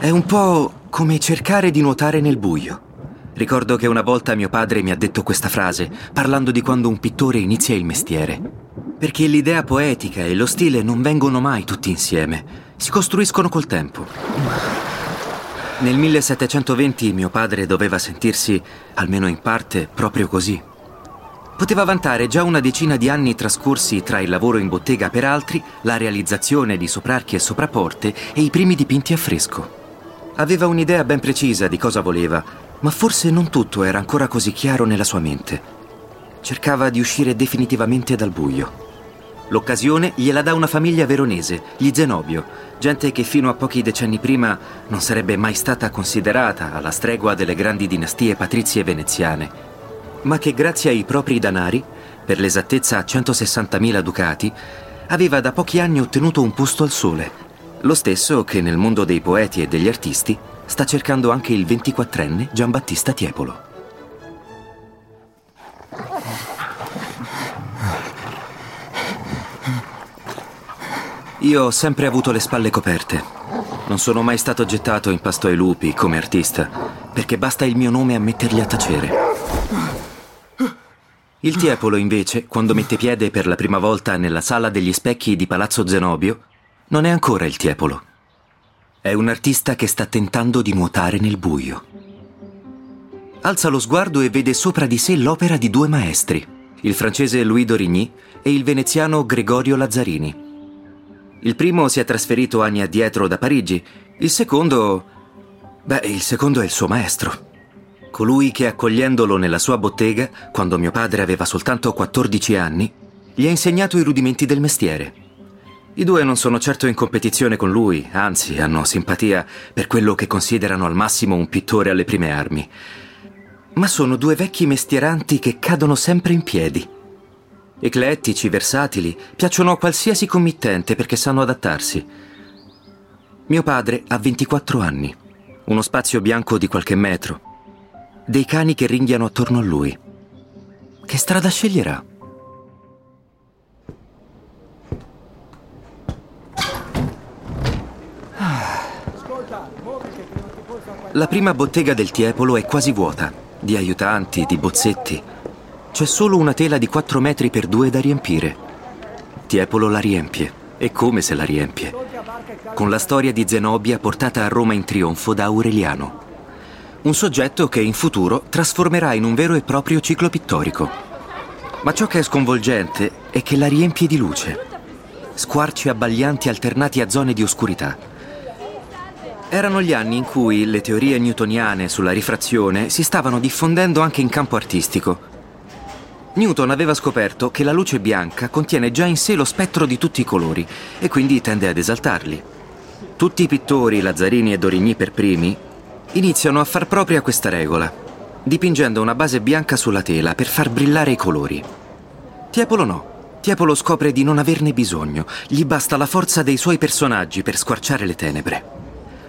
È un po' come cercare di nuotare nel buio. Ricordo che una volta mio padre mi ha detto questa frase, parlando di quando un pittore inizia il mestiere. Perché l'idea poetica e lo stile non vengono mai tutti insieme, si costruiscono col tempo. Nel 1720 mio padre doveva sentirsi, almeno in parte, proprio così. Poteva vantare già una decina di anni trascorsi tra il lavoro in bottega per altri, la realizzazione di soprarchi e sopraporte e i primi dipinti a fresco. Aveva un'idea ben precisa di cosa voleva, ma forse non tutto era ancora così chiaro nella sua mente. Cercava di uscire definitivamente dal buio. L'occasione gliela dà una famiglia veronese, gli Zenobio, gente che fino a pochi decenni prima non sarebbe mai stata considerata alla stregua delle grandi dinastie patrizie veneziane, ma che grazie ai propri danari, per l'esattezza 160.000 ducati, aveva da pochi anni ottenuto un posto al sole, lo stesso che nel mondo dei poeti e degli artisti sta cercando anche il 24enne Giambattista Tiepolo. Io ho sempre avuto le spalle coperte. Non sono mai stato gettato in pasto ai lupi come artista, perché basta il mio nome a metterli a tacere. Il Tiepolo, invece, quando mette piede per la prima volta nella sala degli specchi di Palazzo Zenobio, non è ancora il Tiepolo. È un artista che sta tentando di nuotare nel buio. Alza lo sguardo e vede sopra di sé l'opera di due maestri, il francese Louis Dorigny e il veneziano Gregorio Lazzarini. Il primo si è trasferito anni addietro da Parigi, il secondo... Beh, il secondo è il suo maestro. Colui che accogliendolo nella sua bottega, quando mio padre aveva soltanto 14 anni, gli ha insegnato i rudimenti del mestiere. I due non sono certo in competizione con lui, anzi hanno simpatia per quello che considerano al massimo un pittore alle prime armi. Ma sono due vecchi mestieranti che cadono sempre in piedi Eclettici, versatili, piacciono a qualsiasi committente perché sanno adattarsi. Mio padre ha 24 anni, uno spazio bianco di qualche metro, dei cani che ringhiano attorno a lui. Che strada sceglierà? La prima bottega del Tiepolo è quasi vuota, di aiutanti, di bozzetti. C'è solo una tela di 4 metri per 2 da riempire. Tiepolo la riempie. E come se la riempie? Con la storia di Zenobia portata a Roma in trionfo da Aureliano. Un soggetto che in futuro trasformerà in un vero e proprio ciclo pittorico. Ma ciò che è sconvolgente è che la riempie di luce. Squarci abbaglianti alternati a zone di oscurità. Erano gli anni in cui le teorie newtoniane sulla rifrazione si stavano diffondendo anche in campo artistico Newton aveva scoperto che la luce bianca contiene già in sé lo spettro di tutti i colori e quindi tende ad esaltarli. Tutti i pittori, Lazzarini e Dorigny per primi, iniziano a far propria questa regola, dipingendo una base bianca sulla tela per far brillare i colori. Tiepolo no. Tiepolo scopre di non averne bisogno, gli basta la forza dei suoi personaggi per squarciare le tenebre.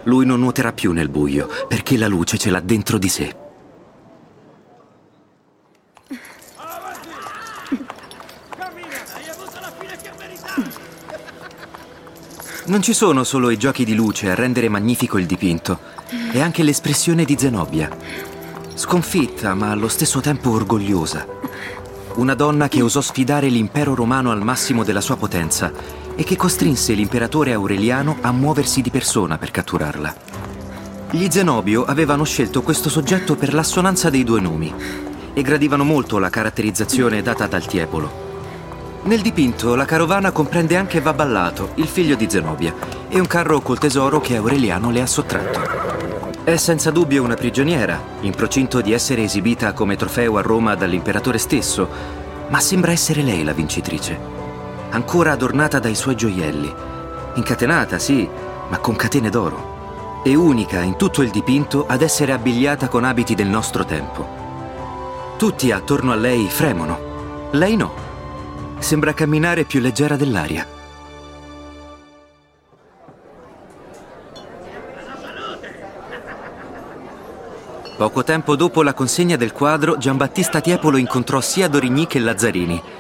Lui non nuoterà più nel buio, perché la luce ce l'ha dentro di sé. Non ci sono solo i giochi di luce a rendere magnifico il dipinto, è anche l'espressione di Zenobia. Sconfitta, ma allo stesso tempo orgogliosa. Una donna che osò sfidare l'impero romano al massimo della sua potenza e che costrinse l'imperatore Aureliano a muoversi di persona per catturarla. Gli Zenobio avevano scelto questo soggetto per l'assonanza dei due nomi e gradivano molto la caratterizzazione data dal Tiepolo. Nel dipinto la carovana comprende anche Vaballato, il figlio di Zenobia, e un carro col tesoro che Aureliano le ha sottratto. È senza dubbio una prigioniera, in procinto di essere esibita come trofeo a Roma dall'imperatore stesso, ma sembra essere lei la vincitrice. Ancora adornata dai suoi gioielli. Incatenata, sì, ma con catene d'oro. E unica in tutto il dipinto ad essere abbigliata con abiti del nostro tempo. Tutti attorno a lei fremono. Lei no. Sembra camminare più leggera dell'aria. Poco tempo dopo la consegna del quadro, Giambattista Tiepolo incontrò sia Dorigny che Lazzarini.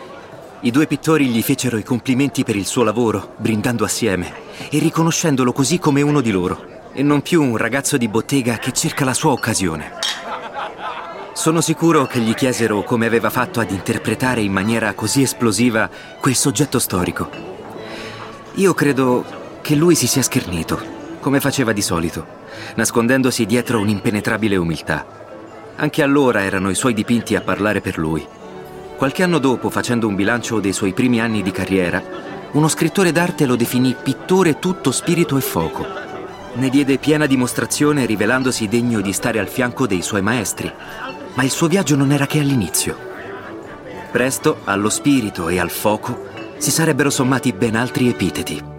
I due pittori gli fecero i complimenti per il suo lavoro, brindando assieme e riconoscendolo così come uno di loro. e non più un ragazzo di bottega che cerca la sua occasione. Sono sicuro che gli chiesero come aveva fatto ad interpretare in maniera così esplosiva quel soggetto storico. Io credo che lui si sia schernito, come faceva di solito, nascondendosi dietro un'impenetrabile umiltà. Anche allora erano i suoi dipinti a parlare per lui. Qualche anno dopo, facendo un bilancio dei suoi primi anni di carriera, uno scrittore d'arte lo definì pittore tutto spirito e fuoco. Ne diede piena dimostrazione rivelandosi degno di stare al fianco dei suoi maestri. Ma il suo viaggio non era che all'inizio. Presto, allo spirito e al fuoco si sarebbero sommati ben altri epiteti.